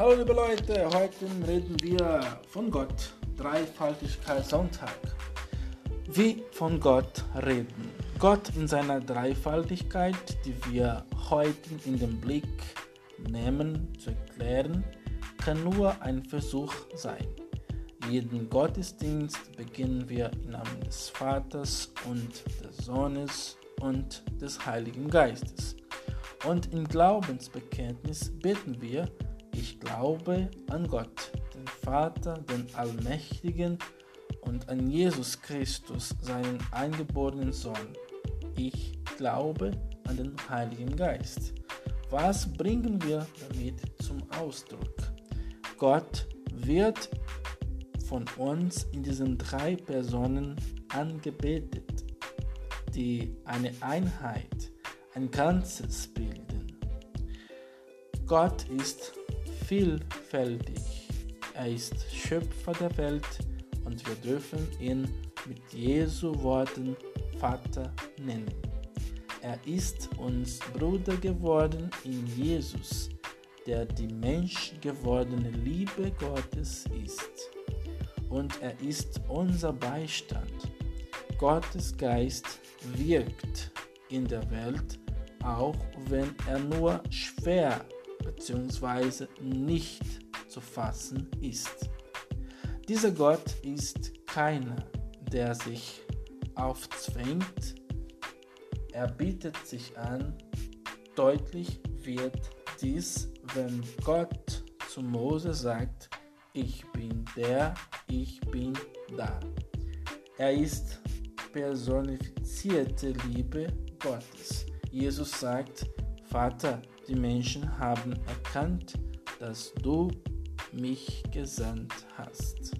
Hallo liebe Leute, heute reden wir von Gott, Dreifaltigkeit Sonntag. Wie von Gott reden. Gott in seiner Dreifaltigkeit, die wir heute in den Blick nehmen, zu erklären, kann nur ein Versuch sein. Jeden Gottesdienst beginnen wir im Namen des Vaters und des Sohnes und des Heiligen Geistes. Und im Glaubensbekenntnis beten wir, ich glaube an Gott, den Vater, den Allmächtigen und an Jesus Christus, seinen eingeborenen Sohn. Ich glaube an den Heiligen Geist. Was bringen wir damit zum Ausdruck? Gott wird von uns in diesen drei Personen angebetet, die eine Einheit, ein Ganzes bilden. Gott ist vielfältig. Er ist Schöpfer der Welt und wir dürfen ihn mit Jesu Worten Vater nennen. Er ist uns Bruder geworden in Jesus, der die menschgewordene Liebe Gottes ist. Und er ist unser Beistand. Gottes Geist wirkt in der Welt, auch wenn er nur schwer bzw. nicht zu fassen ist. Dieser Gott ist keiner, der sich aufzwängt, er bietet sich an, deutlich wird dies, wenn Gott zu Mose sagt, ich bin der, ich bin da. Er ist personifizierte Liebe Gottes. Jesus sagt, Vater, die Menschen haben erkannt, dass du mich gesandt hast.